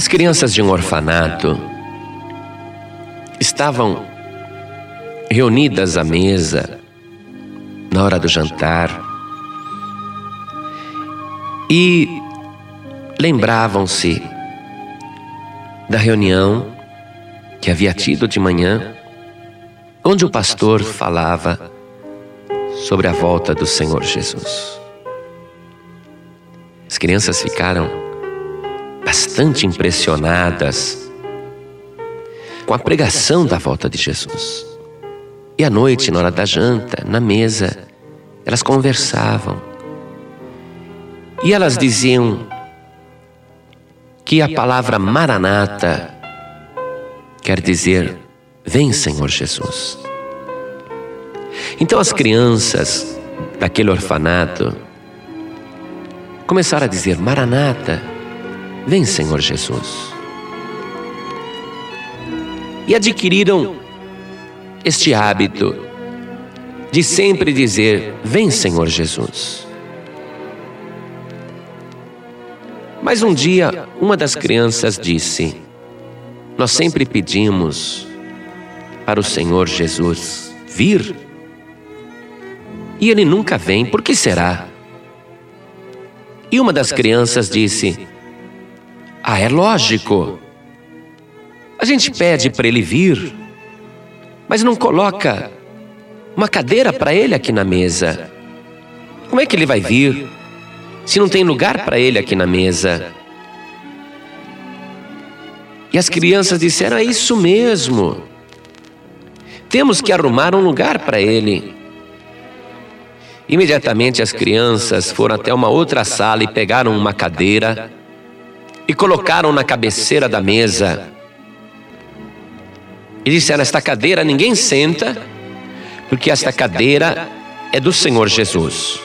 As crianças de um orfanato estavam reunidas à mesa na hora do jantar e lembravam-se da reunião que havia tido de manhã, onde o pastor falava sobre a volta do Senhor Jesus. As crianças ficaram bastante impressionadas com a pregação da volta de Jesus. E à noite, na hora da janta, na mesa, elas conversavam. E elas diziam que a palavra Maranata quer dizer: Vem, Senhor Jesus. Então as crianças daquele orfanato começaram a dizer: Maranata, vem, Senhor Jesus. E adquiriram este hábito de sempre dizer: Vem, Senhor Jesus. Mas um dia, uma das crianças disse: Nós sempre pedimos para o Senhor Jesus vir e ele nunca vem, por que será? E uma das crianças disse: Ah, é lógico. A gente pede para ele vir, mas não coloca uma cadeira para ele aqui na mesa. Como é que ele vai vir se não tem lugar para ele aqui na mesa? E as crianças disseram: É isso mesmo. Temos que arrumar um lugar para ele. Imediatamente as crianças foram até uma outra sala e pegaram uma cadeira e colocaram na cabeceira da mesa. E disseram: Esta cadeira ninguém senta, porque esta cadeira é do Senhor Jesus.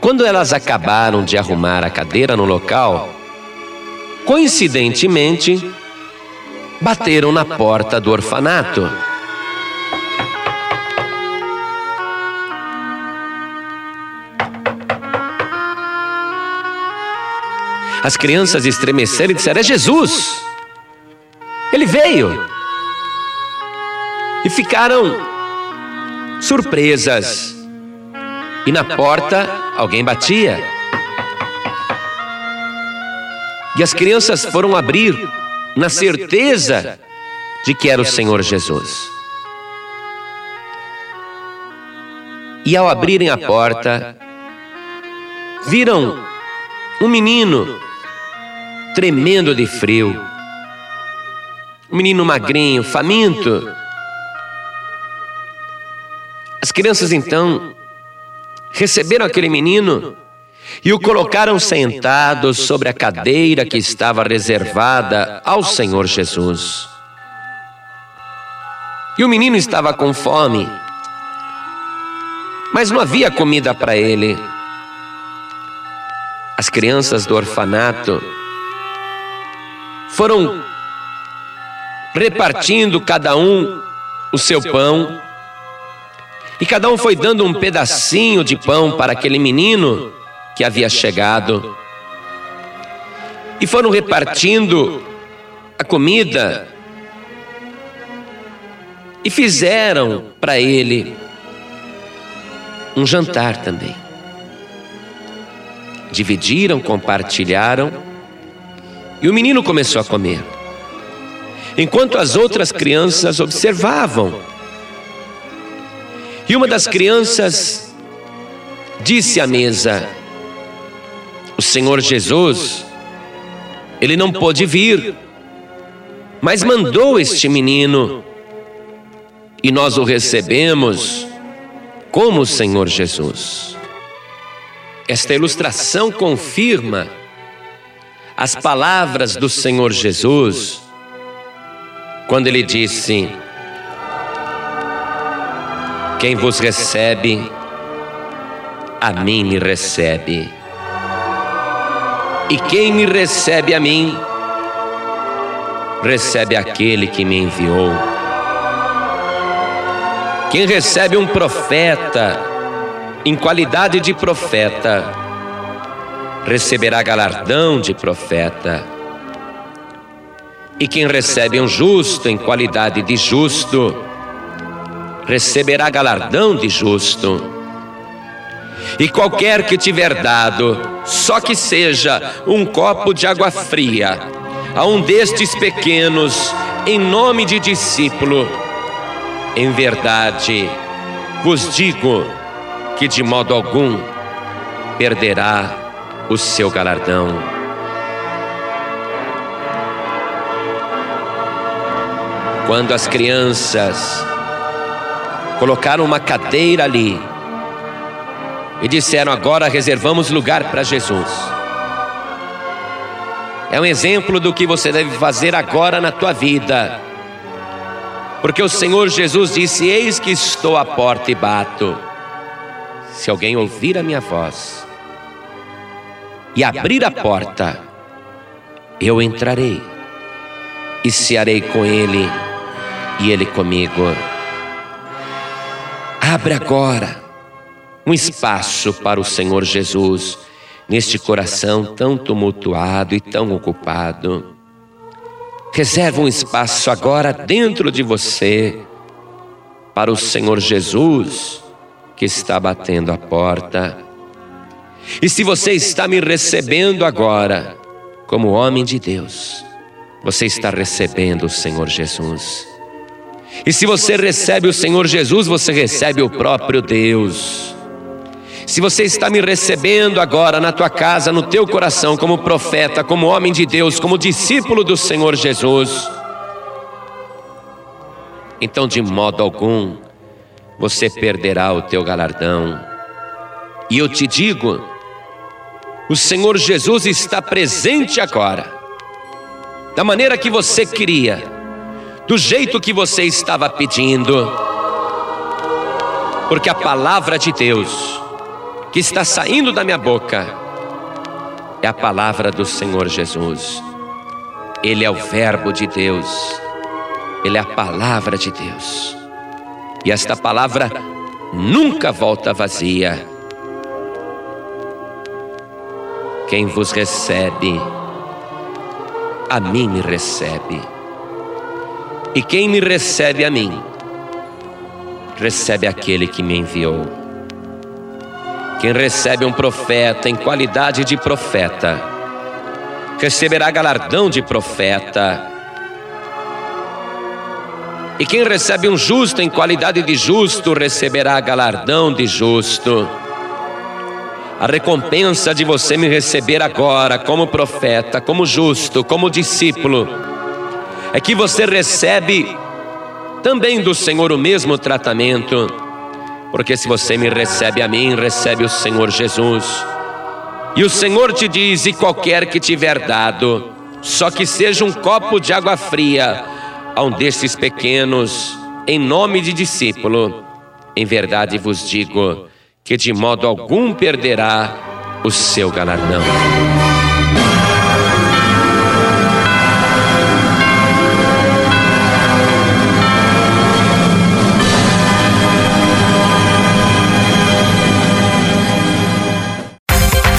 Quando elas acabaram de arrumar a cadeira no local, coincidentemente, bateram na porta do orfanato. As crianças estremeceram e disseram: É Jesus! Ele veio! E ficaram surpresas. E na porta alguém batia. E as crianças foram abrir na certeza de que era o Senhor Jesus. E ao abrirem a porta, viram um menino tremendo de frio. Um menino magrinho, faminto. As crianças então receberam aquele menino e o colocaram sentado sobre a cadeira que estava reservada ao Senhor Jesus. E o menino estava com fome, mas não havia comida para ele. As crianças do orfanato foram repartindo cada um o seu pão, e cada um foi dando um pedacinho de pão para aquele menino que havia chegado. E foram repartindo a comida e fizeram para ele um jantar também. Dividiram, compartilharam e o menino começou a comer. Enquanto as outras crianças observavam. E uma das crianças disse à mesa: O Senhor Jesus, ele não pôde vir, mas mandou este menino e nós o recebemos como o Senhor Jesus. Esta ilustração confirma as palavras do Senhor Jesus, quando ele disse: Quem vos recebe, a mim me recebe. E quem me recebe a mim, recebe aquele que me enviou. Quem recebe um profeta, em qualidade de profeta, receberá galardão de profeta. E quem recebe um justo em qualidade de justo, receberá galardão de justo. E qualquer que tiver dado, só que seja um copo de água fria, a um destes pequenos, em nome de discípulo, em verdade, vos digo que de modo algum perderá o seu galardão. Quando as crianças colocaram uma cadeira ali e disseram: Agora reservamos lugar para Jesus. É um exemplo do que você deve fazer agora na tua vida. Porque o Senhor Jesus disse: Eis que estou à porta e bato. Se alguém ouvir a minha voz e abrir a porta, eu entrarei e cearei com ele e ele comigo. Abre agora um espaço para o Senhor Jesus neste coração tão tumultuado e tão ocupado. Reserva um espaço agora dentro de você para o Senhor Jesus que está batendo a porta. E se você está me recebendo agora como homem de Deus, você está recebendo o Senhor Jesus. E se você recebe o Senhor Jesus, você recebe o próprio Deus. Se você está me recebendo agora na tua casa, no teu coração, como profeta, como homem de Deus, como discípulo do Senhor Jesus, então de modo algum você perderá o teu galardão. E eu te digo, o Senhor Jesus está presente agora, da maneira que você queria do jeito que você estava pedindo, porque a palavra de Deus que está saindo da minha boca é a palavra do Senhor Jesus. Ele é o Verbo de Deus, Ele é a palavra de Deus, e esta palavra nunca volta vazia. Quem vos recebe, a mim me recebe. E quem me recebe a mim, recebe aquele que me enviou. Quem recebe um profeta em qualidade de profeta, receberá galardão de profeta. E quem recebe um justo em qualidade de justo, receberá galardão de justo. A recompensa de você me receber agora, como profeta, como justo, como discípulo, é que você recebe também do Senhor o mesmo tratamento, porque se você me recebe a mim, recebe o Senhor Jesus. E o Senhor te diz: e qualquer que tiver dado, só que seja um copo de água fria a um destes pequenos, em nome de discípulo, em verdade vos digo que de modo algum perderá o seu galardão.